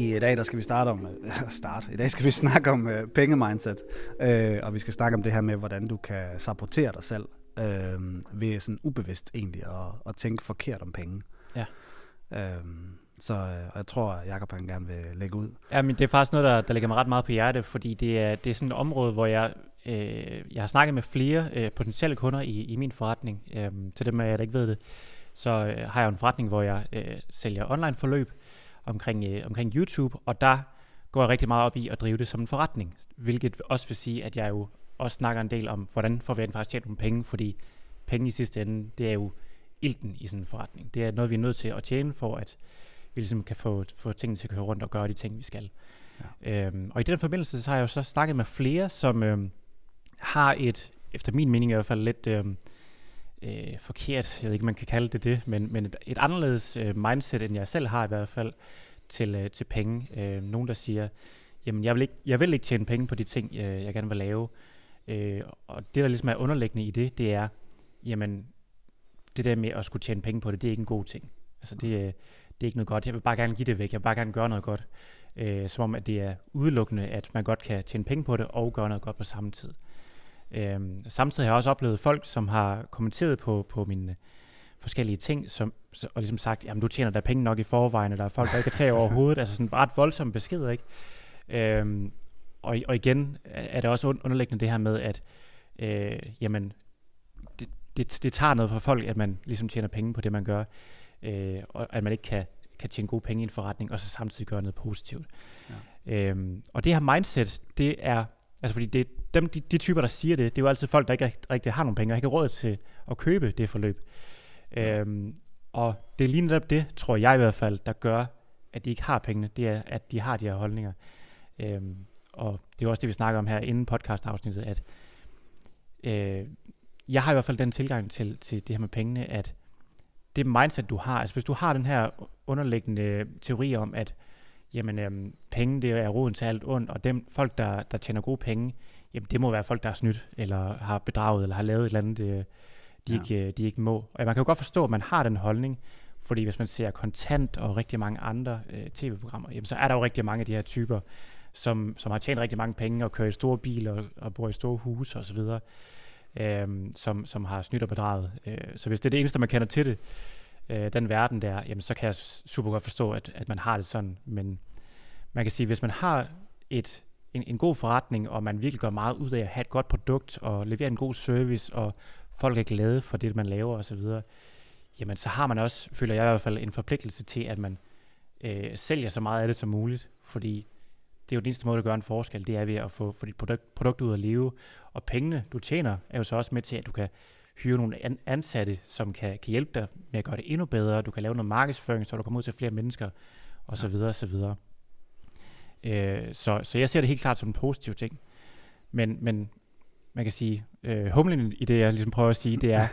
I dag der skal vi starte om start. I dag skal vi snakke om øh, pengemindset, øh, og vi skal snakke om det her med, hvordan du kan sabotere dig selv øh, ved sådan ubevidst egentlig at, at tænke forkert om penge. Ja. Øh, så øh, jeg tror, at Jacob han gerne vil lægge ud. Ja, men det er faktisk noget, der, der ligger mig ret meget på hjerte, fordi det er, det er sådan et område, hvor jeg, øh, jeg har snakket med flere øh, potentielle kunder i, i min forretning. Øh, til dem jer, der ikke ved det, så øh, har jeg en forretning, hvor jeg øh, sælger online forløb omkring, øh, omkring YouTube, og der går jeg rigtig meget op i at drive det som en forretning, hvilket også vil sige, at jeg jo også snakker en del om, hvordan får vi faktisk tjent nogle penge, fordi penge i sidste ende, det er jo ilten i sådan en forretning. Det er noget, vi er nødt til at tjene for, at vi ligesom kan få, få tingene til at køre rundt og gøre de ting, vi skal. Ja. Øhm, og i den forbindelse, så har jeg jo så snakket med flere, som øhm, har et, efter min mening i hvert fald lidt øhm, øh, forkert, jeg ved ikke, man kan kalde det det, men, men et, et anderledes øh, mindset, end jeg selv har i hvert fald, til, øh, til penge. Øh, nogen, der siger, jamen jeg vil, ikke, jeg vil ikke tjene penge på de ting, øh, jeg gerne vil lave. Øh, og det, der ligesom er underliggende i det, det er, jamen det der med at skulle tjene penge på det, det er ikke en god ting. Altså det, øh, det er ikke noget godt. Jeg vil bare gerne give det væk. Jeg vil bare gerne gøre noget godt. Øh, som om, at det er udelukkende, at man godt kan tjene penge på det og gøre noget godt på samme tid. Øh, samtidig har jeg også oplevet folk, som har kommenteret på, på min, forskellige ting, som, og ligesom sagt, jamen du tjener da penge nok i forvejen, og der er folk, der ikke kan tage overhovedet. altså sådan ret voldsomme beskeder, ikke? Øh, og, og igen er det også underliggende det her med, at øh, jamen, det, det, det tager noget for folk, at man ligesom tjener penge på det, man gør øh, og at man ikke kan, kan tjene gode penge i en forretning, og så samtidig gøre noget positivt. Ja. Øhm, og det her mindset, det er, altså fordi det, dem, de, de typer, der siger det, det er jo altid folk, der ikke rigtig har nogen penge, og ikke har råd til at købe det forløb. Øhm, og det er lige netop det, tror jeg i hvert fald, der gør, at de ikke har pengene, det er, at de har de her holdninger. Øhm, og det er også det, vi snakker om her inden podcast-afsnittet, at øh, jeg har i hvert fald den tilgang til, til det her med pengene, at det mindset, du har, altså hvis du har den her underliggende teori om, at jamen, øhm, penge det er roden til alt ondt, og dem folk, der, der tjener gode penge, jamen det må være folk, der har snydt, eller har bedraget, eller har lavet et eller andet, øh, de, ja. ikke, de ikke må. Og man kan jo godt forstå, at man har den holdning, fordi hvis man ser kontant og rigtig mange andre øh, tv-programmer, jamen så er der jo rigtig mange af de her typer, som, som har tjent rigtig mange penge og kører i store biler og, og bor i store huse osv., øh, som, som har snydt og bedraget. Øh, så hvis det er det eneste, man kender til det, øh, den verden der, jamen så kan jeg super godt forstå, at, at man har det sådan. Men man kan sige, hvis man har et, en, en god forretning, og man virkelig gør meget ud af at have et godt produkt, og levere en god service, og folk er glade for det, man laver osv., jamen så har man også, føler jeg i hvert fald, en forpligtelse til, at man øh, sælger så meget af det som muligt, fordi det er jo den eneste måde, at gøre en forskel, det er ved at få, få dit produkt, produkt ud at leve, og pengene, du tjener, er jo så også med til, at du kan hyre nogle an- ansatte, som kan, kan hjælpe dig med at gøre det endnu bedre. Du kan lave noget markedsføring, så du kommer ud til flere mennesker, og så videre, og så videre. Øh, så, så jeg ser det helt klart som en positiv ting. Men, men man kan sige, øh, humlen i det, jeg ligesom prøver at sige, det er,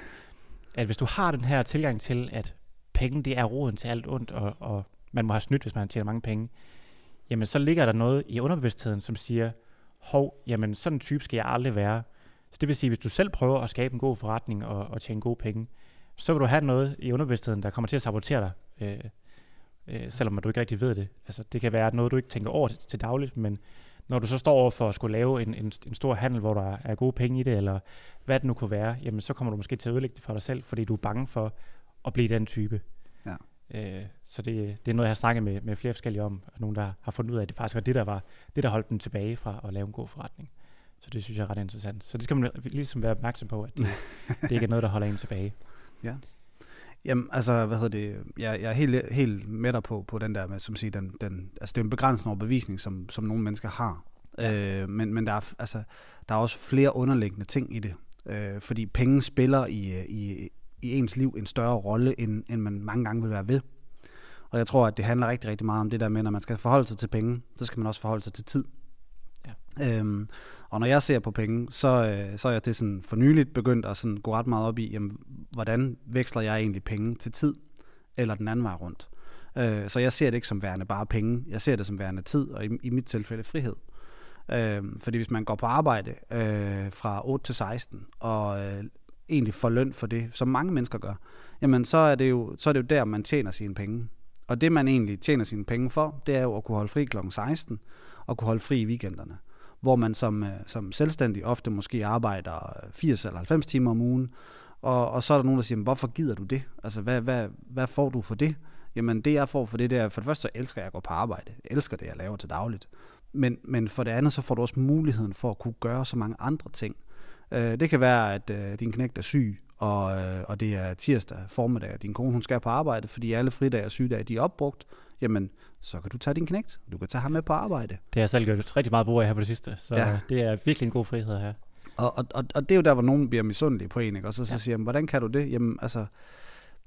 at hvis du har den her tilgang til, at penge, det er roden til alt ondt, og, og man må have snydt, hvis man tjener mange penge, jamen så ligger der noget i underbevidstheden, som siger, hov, jamen sådan en type skal jeg aldrig være. Så det vil sige, hvis du selv prøver at skabe en god forretning og, og tjene gode penge, så vil du have noget i underbevidstheden, der kommer til at sabotere dig, øh, øh, selvom du ikke rigtig ved det. Altså, det kan være noget, du ikke tænker over til, til dagligt, men når du så står over for at skulle lave en, en, en stor handel, hvor der er gode penge i det, eller hvad det nu kunne være, jamen så kommer du måske til at ødelægge det for dig selv, fordi du er bange for at blive den type. Ja. Øh, så det, det er noget, jeg har snakket med, med flere forskellige om, og nogen, der har fundet ud af, at det faktisk var det, der var det, der holdt dem tilbage fra at lave en god forretning. Så det synes jeg er ret interessant. Så det skal man ligesom være opmærksom på, at det, det ikke er noget, der holder en tilbage. Ja. Jamen, altså, hvad hedder det, jeg, jeg er helt, helt med dig på, på den der med, som siger, den, den, altså det er en begrænsende overbevisning, som, som nogle mennesker har. Ja. Øh, men, men der er, altså, der er også flere underliggende ting i det. Øh, fordi penge spiller i, i, i ens liv en større rolle, end, end man mange gange vil være ved. Og jeg tror, at det handler rigtig, rigtig meget om det der med, når man skal forholde sig til penge, så skal man også forholde sig til tid. Øhm, og når jeg ser på penge, så, øh, så er jeg det sådan for nyligt begyndt at sådan gå ret meget op i, jamen, hvordan veksler jeg egentlig penge til tid, eller den anden vej rundt. Øh, så jeg ser det ikke som værende bare penge, jeg ser det som værende tid, og i, i mit tilfælde frihed. Øh, fordi hvis man går på arbejde øh, fra 8 til 16, og øh, egentlig får løn for det, som mange mennesker gør, jamen så er det jo, så er det jo der, man tjener sine penge. Og det, man egentlig tjener sine penge for, det er jo at kunne holde fri kl. 16 og kunne holde fri i weekenderne. Hvor man som, øh, som selvstændig ofte måske arbejder 80 eller 90 timer om ugen, og, og så er der nogen, der siger, hvorfor gider du det? Altså, hvad, hvad, hvad får du for det? Jamen, det jeg får for det, der, for det første så elsker jeg at gå på arbejde. Jeg elsker det, jeg laver til dagligt. Men, men for det andet, så får du også muligheden for at kunne gøre så mange andre ting. Øh, det kan være, at øh, din knægt er syg, og, øh, og det er tirsdag formiddag, og din kone hun skal på arbejde, fordi alle fridage og sygedage de er opbrugt, jamen så kan du tage din knægt, du kan tage ham med på arbejde. Det har jeg selv gjort rigtig meget brug af her på det sidste, så ja. det er virkelig en god frihed her. Og, og, og, og det er jo der, hvor nogen bliver misundelige på en, ikke? og så, så ja. siger man, hvordan kan du det? Jamen altså,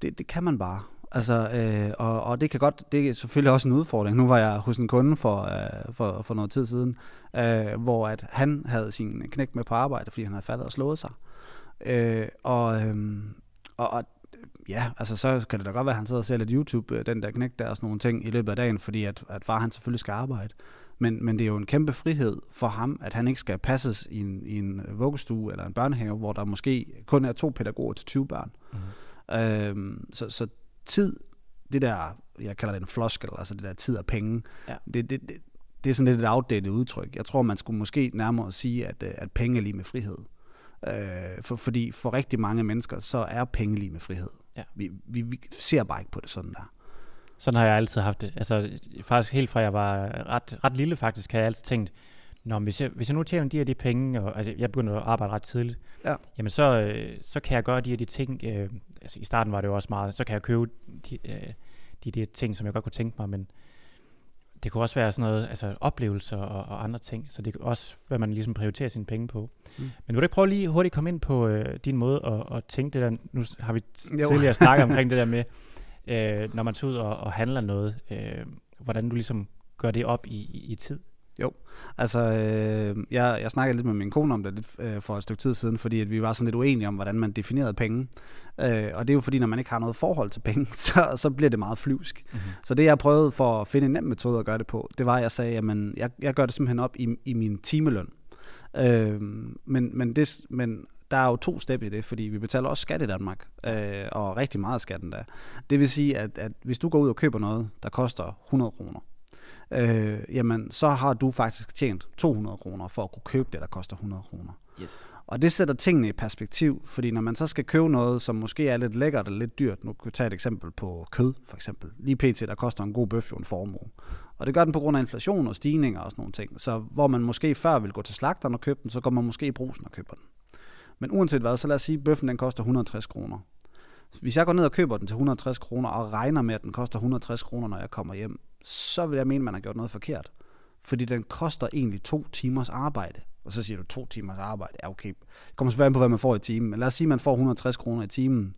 det, det kan man bare. Altså, øh, og, og det kan godt, det er selvfølgelig også en udfordring. Nu var jeg hos en kunde for, øh, for, for noget tid siden, øh, hvor at han havde sin knæk med på arbejde, fordi han havde faldet og slået sig. Øh, og, øh, og, og ja, altså så kan det da godt være, at han sidder og ser lidt YouTube, øh, den der knæk der og sådan nogle ting i løbet af dagen, fordi at, at far han selvfølgelig skal arbejde. Men, men det er jo en kæmpe frihed for ham, at han ikke skal passes i en, i en vuggestue eller en børnehave, hvor der måske kun er to pædagoger til 20 børn. Mm. Øhm, så, så tid, det der, jeg kalder det en floskel, altså det der tid og penge, ja. det, det, det, det er sådan lidt et outdated udtryk. Jeg tror, man skulle måske nærmere sige, at, øh, at penge er lige med frihed. Øh, for, fordi for rigtig mange mennesker, så er penge lige med frihed. Ja. Vi, vi, vi ser bare ikke på det sådan der. Sådan har jeg altid haft det. Altså faktisk helt fra jeg var ret, ret lille faktisk, har jeg altid tænkt, Nå, hvis jeg, hvis jeg nu tjener de her de penge, og altså, jeg begynder at arbejde ret tidligt, ja. jamen så, øh, så kan jeg gøre de her de ting, øh, altså i starten var det jo også meget, så kan jeg købe de, øh, de, de ting, som jeg godt kunne tænke mig, men det kunne også være sådan noget, altså oplevelser og, og andre ting, så det kan også, hvad man ligesom prioriterer sine penge på. Mm. Men vil du ikke prøve lige hurtigt komme ind på øh, din måde at, at tænke det der, nu har vi jo. tidligere snakket omkring det der med, øh, når man tager ud og, og handler noget, øh, hvordan du ligesom gør det op i, i, i tid? Jo, altså øh, jeg, jeg snakkede lidt med min kone om det lidt, øh, for et stykke tid siden, fordi at vi var sådan lidt uenige om, hvordan man definerede penge. Øh, og det er jo fordi, når man ikke har noget forhold til penge, så, så bliver det meget flyvsk. Mm-hmm. Så det jeg prøvede for at finde en nem metode at gøre det på, det var, at jeg sagde, at jeg, jeg gør det simpelthen op i, i min timeløn. Øh, men, men, det, men der er jo to step i det, fordi vi betaler også skat i Danmark, øh, og rigtig meget skatten der. Det vil sige, at, at hvis du går ud og køber noget, der koster 100 kroner, øh, jamen så har du faktisk tjent 200 kroner for at kunne købe det, der koster 100 kroner. Yes. Og det sætter tingene i perspektiv, fordi når man så skal købe noget, som måske er lidt lækkert og lidt dyrt, nu kan jeg tage et eksempel på kød for eksempel. Lige pt. der koster en god bøf jo en formue. Og det gør den på grund af inflation og stigninger og sådan nogle ting. Så hvor man måske før ville gå til slagteren og købe den, så går man måske i brusen og køber den. Men uanset hvad, så lad os sige, at bøffen den koster 160 kroner. Hvis jeg går ned og køber den til 160 kroner og regner med, at den koster 160 kroner, når jeg kommer hjem, så vil jeg mene, at man har gjort noget forkert. Fordi den koster egentlig to timers arbejde. Og så siger du to timers arbejde. Ja, okay. Det kommer selvfølgelig an på, hvad man får i timen. Men lad os sige, at man får 160 kroner i timen.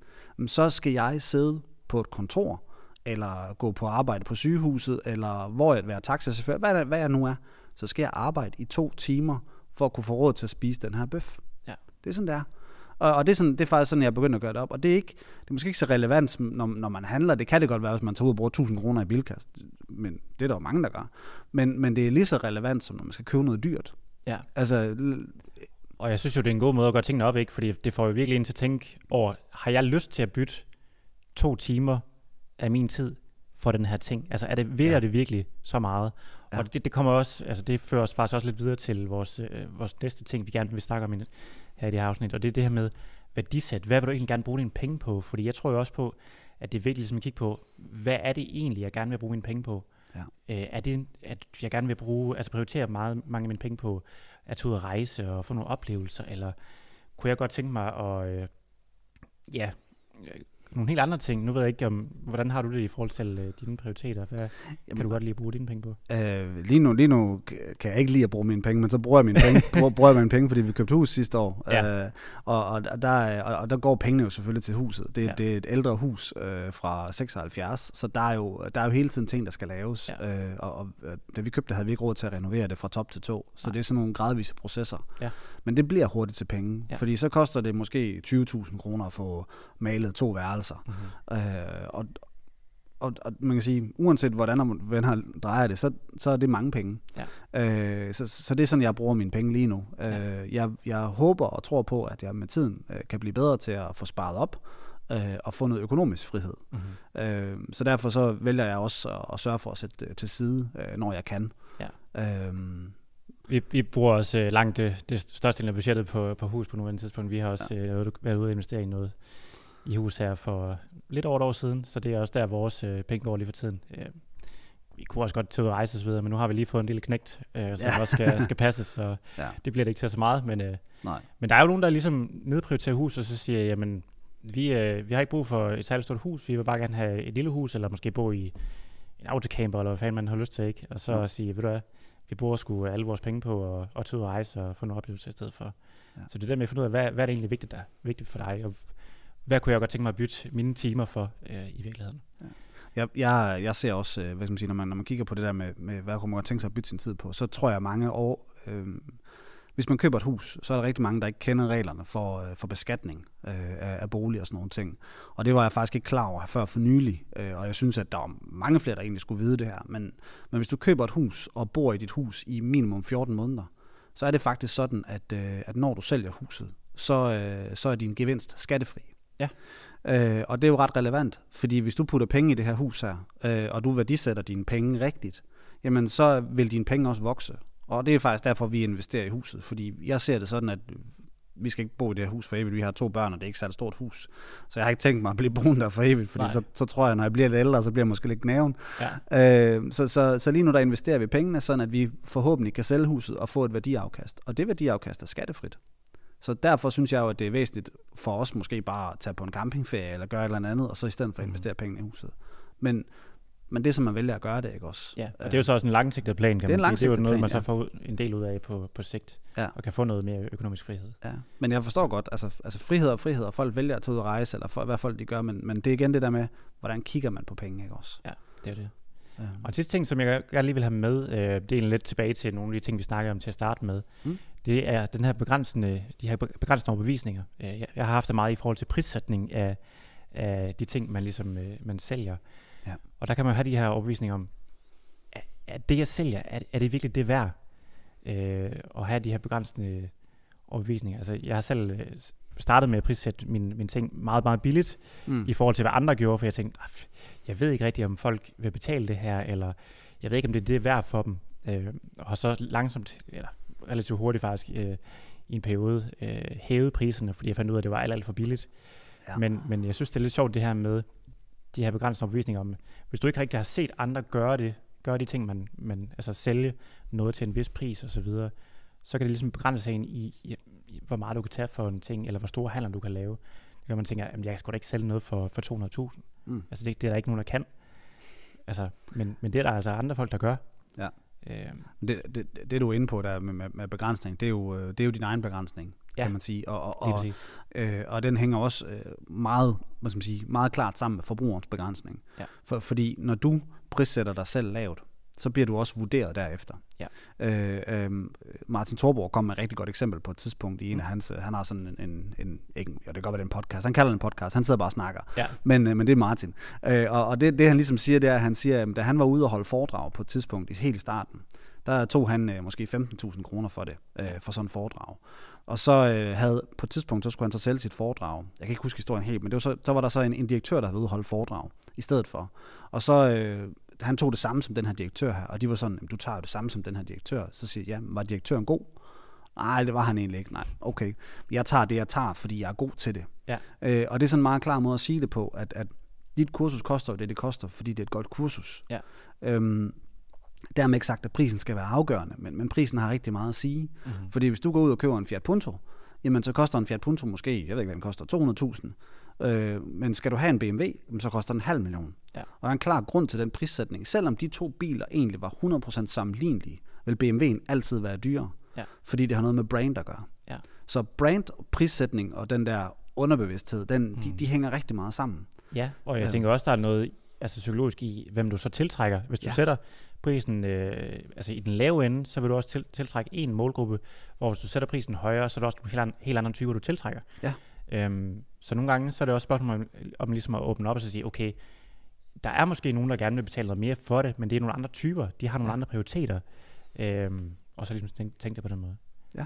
Så skal jeg sidde på et kontor, eller gå på arbejde på sygehuset, eller hvor jeg være taxachauffør, hvad, hvad jeg nu er. Så skal jeg arbejde i to timer, for at kunne få råd til at spise den her bøf. Ja. Det er sådan, det er. Og, og det, er sådan, det er faktisk sådan, jeg begynder at gøre det op. Og det er, ikke, det er måske ikke så relevant, når, når man handler. Det kan det godt være, hvis man tager ud og bruger 1000 kroner i bilkast. Men det er der jo mange, der gør. Men, men det er lige så relevant, som når man skal købe noget dyrt. Ja. Altså, og jeg synes jo, det er en god måde at gøre tingene op, ikke? Fordi det får jo virkelig ind til at tænke over, har jeg lyst til at bytte to timer af min tid for den her ting? Altså, er det, vil ja. det virkelig så meget? Ja. Og det, det kommer også, altså det fører os faktisk også lidt videre til vores, øh, vores næste ting, vi gerne vil snakke om i, her i det her afsnit, og det er det her med værdisæt. Hvad vil du egentlig gerne bruge dine penge på? Fordi jeg tror jo også på, at det er vigtigt ligesom at kigge på, hvad er det egentlig, jeg gerne vil bruge mine penge på? Ja. Øh, er det, at jeg gerne vil bruge, altså prioritere meget, mange af mine penge på at tage ud og rejse og få nogle oplevelser, eller kunne jeg godt tænke mig at, øh, ja, nogle helt andre ting. Nu ved jeg ikke, om, hvordan har du det i forhold til uh, dine prioriteter? Hvad Jamen, kan du godt lide at bruge dine penge på? Uh, lige, nu, lige nu kan jeg ikke lide at bruge mine penge, men så bruger jeg mine penge, bruger, bruger jeg mine penge fordi vi købte hus sidste år. Ja. Uh, og, og, der, og, og der går pengene jo selvfølgelig til huset. Det, ja. det er et ældre hus uh, fra 76, så der er, jo, der er jo hele tiden ting, der skal laves. Ja. Uh, og, og da vi købte det, havde vi ikke råd til at renovere det fra top til to. Så Nej. det er sådan nogle gradvise processer. Ja. Men det bliver hurtigt til penge, ja. fordi så koster det måske 20.000 kroner at få malet to værelser. Mm-hmm. Øh, og, og, og man kan sige, uanset hvordan man har drejer det, så, så er det mange penge. Ja. Øh, så, så det er sådan, jeg bruger mine penge lige nu. Ja. Øh, jeg, jeg håber og tror på, at jeg med tiden øh, kan blive bedre til at få sparet op, øh, og få noget økonomisk frihed. Mm-hmm. Øh, så derfor så vælger jeg også at, at sørge for at sætte det til side, øh, når jeg kan. Ja. Øh, vi, vi bruger også øh, langt det, det største af budgettet på, på hus på nuværende tidspunkt. Vi har også ja. øh, været ude og investere i noget i hus her for lidt over et år siden, så det er også der, vores øh, penge går lige for tiden. Øh, vi kunne også godt til at rejse osv., men nu har vi lige fået en lille knægt, øh, som ja. også skal, skal passes, så ja. det bliver det ikke til så meget. Men, øh, Nej. men der er jo nogen, der ligesom nedprioriterer hus, og så siger, jamen, vi, øh, vi har ikke brug for et særligt stort hus, vi vil bare gerne have et lille hus, eller måske bo i en autocamper, eller hvad fanden man har lyst til, ikke? Og så ja. sige, ved du hvad, vi bruger sgu alle vores penge på at, at tage ud og rejse og få nogle oplevelser i stedet for. Ja. Så det er der med at finde ud af, hvad, hvad er det egentlig vigtigt, der, vigtigt for dig, og hvad kunne jeg godt tænke mig at bytte mine timer for øh, i virkeligheden. Ja. Jeg, jeg, jeg ser også, øh, hvad skal man sige, når man, når man kigger på det der med, med hvad kunne man godt tænke sig at bytte sin tid på, så tror jeg mange år, øh, hvis man køber et hus, så er der rigtig mange, der ikke kender reglerne for, øh, for beskatning øh, af, af bolig og sådan nogle ting. Og det var jeg faktisk ikke klar over før for nylig, øh, og jeg synes, at der var mange flere, der egentlig skulle vide det her. Men, men hvis du køber et hus og bor i dit hus i minimum 14 måneder, så er det faktisk sådan, at, øh, at når du sælger huset, så, øh, så er din gevinst skattefri. Ja. Øh, og det er jo ret relevant, fordi hvis du putter penge i det her hus her, øh, og du værdisætter dine penge rigtigt, jamen så vil dine penge også vokse. Og det er faktisk derfor, vi investerer i huset, fordi jeg ser det sådan, at vi skal ikke bo i det her hus for evigt. Vi har to børn, og det er ikke et stort hus. Så jeg har ikke tænkt mig at blive boende der for evigt, fordi så, så tror jeg, når jeg bliver lidt ældre, så bliver jeg måske lidt knæven. Ja. Øh, så, så, så lige nu der investerer vi pengene, sådan at vi forhåbentlig kan sælge huset og få et værdiafkast. Og det værdiafkast er skattefrit. Så derfor synes jeg jo, at det er væsentligt for os måske bare at tage på en campingferie eller gøre et eller andet, og så i stedet for at mhm. investere pengene i huset. Men, men det er som man vælger at gøre det, ikke også? Ja, og det er jo så også en langsigtet plan, kan det man sige. Det er jo noget, plan, man så får en del ud af på, på sigt, ja. og kan få noget mere økonomisk frihed. Ja, men jeg forstår godt, altså, altså frihed og frihed, og folk vælger at tage ud og rejse, eller for, hvad folk de gør, men, men det er igen det der med, hvordan kigger man på penge, ikke også? Ja, det er det. Ja. Og sidste ting, som jeg gerne lige vil have med, øh, det er lidt tilbage til nogle af de ting, vi snakkede om til at starte med. Mm. Det er den her begrænsende, de her begrænsende overbevisninger. Øh, jeg, har haft det meget i forhold til prissætning af, af de ting, man ligesom øh, man sælger. Ja. Og der kan man have de her overbevisninger om, er det, jeg sælger, er, er det virkelig det værd? Øh, at have de her begrænsende overbevisninger. Altså, jeg har selv øh, startet med at prissætte mine, mine ting meget, meget billigt mm. i forhold til, hvad andre gjorde, for jeg tænkte, jeg ved ikke rigtigt, om folk vil betale det her, eller jeg ved ikke, om det er det værd for dem. Øh, og så langsomt, eller relativt hurtigt faktisk, øh, i en periode, øh, hævet priserne, fordi jeg fandt ud af, at det var alt, alt for billigt. Ja. Men, men jeg synes, det er lidt sjovt, det her med de her begrænsede opvisninger om, hvis du ikke rigtig har set andre gøre det, gøre de ting, man, man altså sælge noget til en vis pris og så videre, så kan det ligesom begrænse ind i, i, i, hvor meget du kan tage for en ting, eller hvor store handler du kan lave. Det kan man tænke, at jeg skal da ikke sælge noget for, for 200.000. Mm. Altså det, det er der ikke nogen, der kan. Altså, men, men det er der altså andre folk, der gør. Ja. Øhm. Det, det, det, du er inde på der med, med, begrænsning, det er, jo, øh, det er jo din egen begrænsning, ja. kan man sige. Og, og, og, øh, og den hænger også øh, meget, hvad skal man sige, meget klart sammen med forbrugerens begrænsning. Ja. For, fordi når du prissætter dig selv lavt, så bliver du også vurderet derefter. Ja. Øh, øh, Martin Thorborg kom med et rigtig godt eksempel på et tidspunkt i en af mm. hans, han har sådan en, en, en ikke, ja, det kan godt være en podcast, han kalder det en podcast, han sidder bare og snakker, ja. men, øh, men det er Martin. Øh, og og det, det han ligesom siger, det er, at han siger, at da han var ude og holde foredrag på et tidspunkt, i helt starten, der tog han øh, måske 15.000 kroner for det, øh, for sådan en foredrag. Og så øh, havde på et tidspunkt, så skulle han så sælge sit foredrag. Jeg kan ikke huske historien helt, men det var så, så var der så en, en direktør, der havde ude og holde foredrag i stedet for. Og så øh, han tog det samme som den her direktør her, og de var sådan, du tager det samme som den her direktør. Så siger jeg, ja, var direktøren god? Nej, det var han egentlig ikke. Nej, okay. Jeg tager det, jeg tager, fordi jeg er god til det. Ja. Øh, og det er sådan en meget klar måde at sige det på, at, at dit kursus koster det, det koster, fordi det er et godt kursus. Ja. Øhm, dermed ikke sagt, at prisen skal være afgørende, men, men prisen har rigtig meget at sige. Mm-hmm. Fordi hvis du går ud og køber en Fiat Punto, jamen så koster en Fiat Punto måske, jeg ved ikke, hvad den koster, 200.000. Øh, men skal du have en BMW, så koster den en halv million. Og der er en klar grund til den prissætning. Selvom de to biler egentlig var 100% sammenlignelige, vil BMW'en altid være dyrere. Ja. Fordi det har noget med brand at gøre. Ja. Så brand, prissætning og den der underbevidsthed, den, mm. de, de hænger rigtig meget sammen. Ja, og jeg ja. tænker også, der er noget altså psykologisk i, hvem du så tiltrækker. Hvis du ja. sætter prisen øh, altså i den lave ende, så vil du også til, tiltrække en målgruppe, hvor hvis du sætter prisen højere, så er der også nogle helt, helt andre typer, du tiltrækker. Ja. Øhm, så nogle gange, så er det også spørgsmål om, om ligesom at åbne op og så sige, okay, der er måske nogen, der gerne vil betale noget mere for det, men det er nogle andre typer, de har nogle ja. andre prioriteter, øhm, og så ligesom tænke, tænke det på den måde. Ja,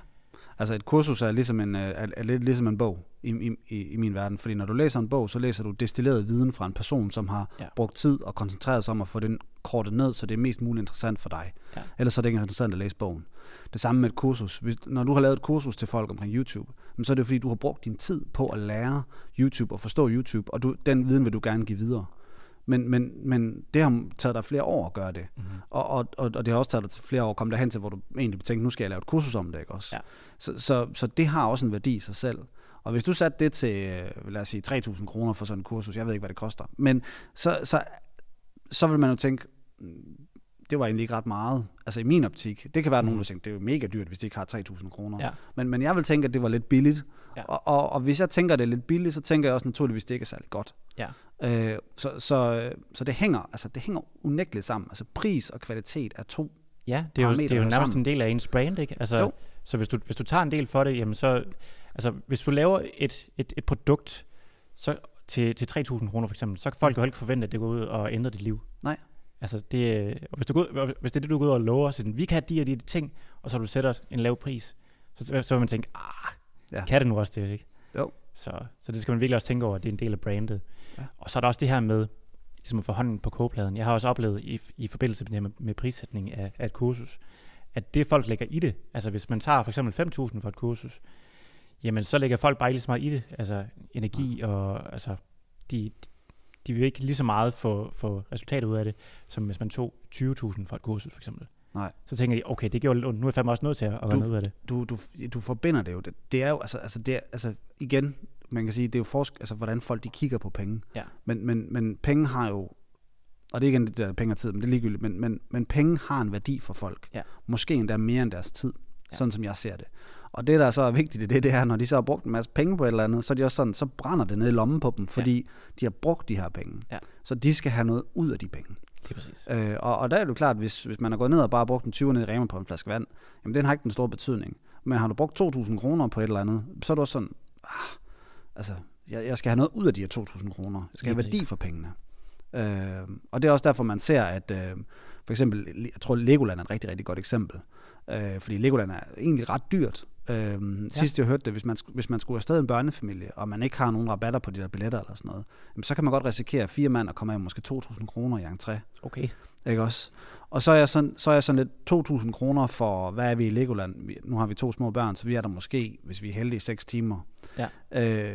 Altså et kursus er, ligesom en, øh, er, er lidt ligesom en bog i, i, i min verden, fordi når du læser en bog, så læser du destilleret viden fra en person, som har Ja. brugt tid og koncentreret sig om at få den kortet ned, så det er mest muligt interessant for dig. Ja. Ellers så er det ikke interessant at læse bogen. Det samme med et kursus. Hvis, når du har lavet et kursus til folk omkring YouTube, så er det fordi, du har brugt din tid på at lære YouTube og forstå YouTube, og du, den viden vil du gerne give videre. Men, men, men det har taget dig flere år at gøre det. Mm-hmm. Og, og, og, og det har også taget dig flere år at komme derhen til, hvor du egentlig tænker, nu skal jeg lave et kursus om det, ikke også? Ja. Så, så, så det har også en værdi i sig selv. Og hvis du satte det til, lad os sige, 3.000 kroner for sådan en kursus, jeg ved ikke, hvad det koster, men så, så, så vil man jo tænke, "Mm, det var egentlig ikke ret meget. Altså i min optik, det kan være, at nogen Mhm. vil tænke, det er jo mega dyrt, hvis de ikke har 3.000 kroner. Ja. Men, men jeg vil tænke, at det var lidt billigt. Ja. Og, og, og hvis jeg tænker, at det er lidt billigt, så tænker jeg også naturligvis, at det ikke er særlig godt. Ja. Øh, så, så, så det hænger, altså det hænger unægteligt sammen. Altså pris og kvalitet er to. Ja, det er jo, det er jo nærmest sammen. en del af ens brand, ikke? Altså, Jo. så hvis du, hvis du tager en del for det, jamen så, altså hvis du laver et, et, et produkt så til, til 3.000 kroner for eksempel, så kan folk jo ikke forvente, at det går ud og ændrer dit liv. Nej. Altså det, og hvis, du går hvis det er det, du går ud og lover, så vi kan have de og de ting, og så du sætter en lav pris, så, så vil man tænke, ah, Ja. kan det nu også det, ikke? Jo. Så, så det skal man virkelig også tænke over, at det er en del af brandet. Ja. Og så er der også det her med, ligesom at få hånden på kogepladen. Jeg har også oplevet i, i forbindelse med, med, prissætning af, af et kursus, at det folk lægger i det, altså hvis man tager for eksempel 5.000 for et kursus, jamen så lægger folk bare lige så meget i det, altså energi og altså de, de vil ikke lige så meget få, få resultater ud af det, som hvis man tog 20.000 for et kursus for eksempel. Nej. Så tænker de, okay, det gjorde lidt ondt, nu er jeg fandme også nødt til at, gøre noget ud af det. Du, du, du forbinder det jo. Det, det er jo, altså, altså, det er, altså igen, man kan sige, det er jo forsk, altså, hvordan folk de kigger på penge. Ja. Men, men, men penge har jo, og det er ikke det der penge og tid, men det er ligegyldigt, men, men, men penge har en værdi for folk. Ja. Måske endda mere end deres tid, Ja. sådan som jeg ser det. Og det, der så er vigtigt i det, det er, når de så har brugt en masse penge på et eller andet, så er de også sådan, så brænder det ned i lommen på dem, fordi de har brugt de her penge. Ja. Så de skal have noget ud af de penge. Det er præcis. Øh, og, og der er det jo klart, hvis, hvis man har gået ned og bare brugt en 20 ned i Rema på en flaske vand, jamen den har ikke den store betydning. Men har du brugt 2.000 kroner på et eller andet, så er du også sådan, ah, altså, jeg, jeg skal have noget ud af de her 2.000 kroner. Jeg skal Lige have værdi præcis. for pengene. Øh, og det er også derfor, man ser, at øh, for eksempel, jeg tror Legoland er et rigtig, rigtig godt eksempel. Øh, fordi Legoland er egentlig ret dyrt. Øh, sidst jeg hørte det, hvis man, hvis man skulle afsted en børnefamilie, og man ikke har nogen rabatter på de der billetter eller sådan noget, jamen, så kan man godt risikere fire mand og komme af måske 2.000 kroner i entré. Okay. Ikke også? Og så er jeg sådan, så er jeg sådan lidt 2.000 kroner for, hvad er vi i Legoland? Vi, nu har vi to små børn, så vi er der måske, hvis vi er heldige, 6 timer. Ja.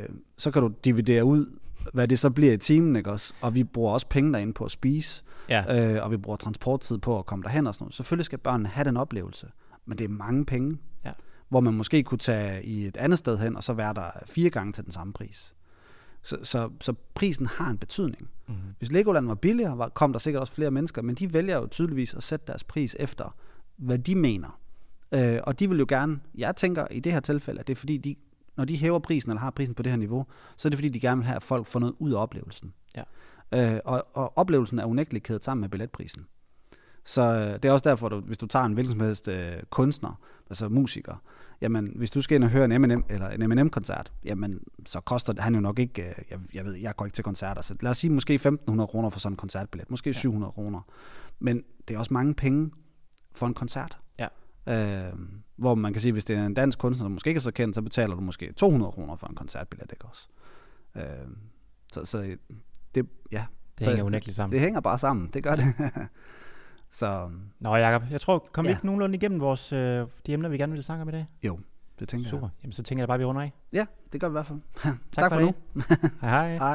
Øh, så kan du dividere ud, hvad det så bliver i timen, ikke også? Og vi bruger også penge derinde på at spise, Ja, øh, og vi bruger transporttid på at komme derhen og sådan noget. Selvfølgelig skal børnene have den oplevelse, men det er mange penge. Ja. Hvor man måske kunne tage i et andet sted hen, og så være der fire gange til den samme pris. Så, så, så prisen har en betydning. mm-hmm. Hvis Legoland var billigere, var, kom der sikkert også flere mennesker, men de vælger jo tydeligvis at sætte deres pris efter, hvad de mener. Øh, og de vil jo gerne, jeg tænker i det her tilfælde, at det er fordi, de, når de hæver prisen, eller har prisen på det her niveau, så er det fordi, de gerne vil have, at folk får noget ud af oplevelsen. Ja. Øh, og, og oplevelsen er unægteligt kædet sammen med billetprisen. Så øh, det er også derfor, du, hvis du tager en hvilken som helst øh, kunstner, altså musiker, jamen hvis du skal ind og høre en Eminem, eller en Eminem-koncert, jamen så koster han jo nok ikke, øh, jeg, jeg ved, jeg går ikke til koncerter, så lad os sige måske 1.500 kroner for sådan en koncertbillet, måske Ja. 700 kroner. Men det er også mange penge for en koncert. Ja. Øh, hvor man kan sige, hvis det er en dansk kunstner, som måske ikke er så kendt, så betaler du måske 200 kroner for en koncertbillet, ikke også? Øh, så, så det, ja, det Så- hænger unægteligt sammen. det hænger bare sammen, det gør det. så Nå Jacob, jeg tror, kom vi Ja. ikke nogenlunde igennem vores, øh, de emner, vi gerne ville snakke om i dag? det tænker Super. Jamen, så tænker jeg bare, vi runder af. jeg. Ja, det gør vi i hvert fald. tak, for for nu. det. Hej hej. Hej.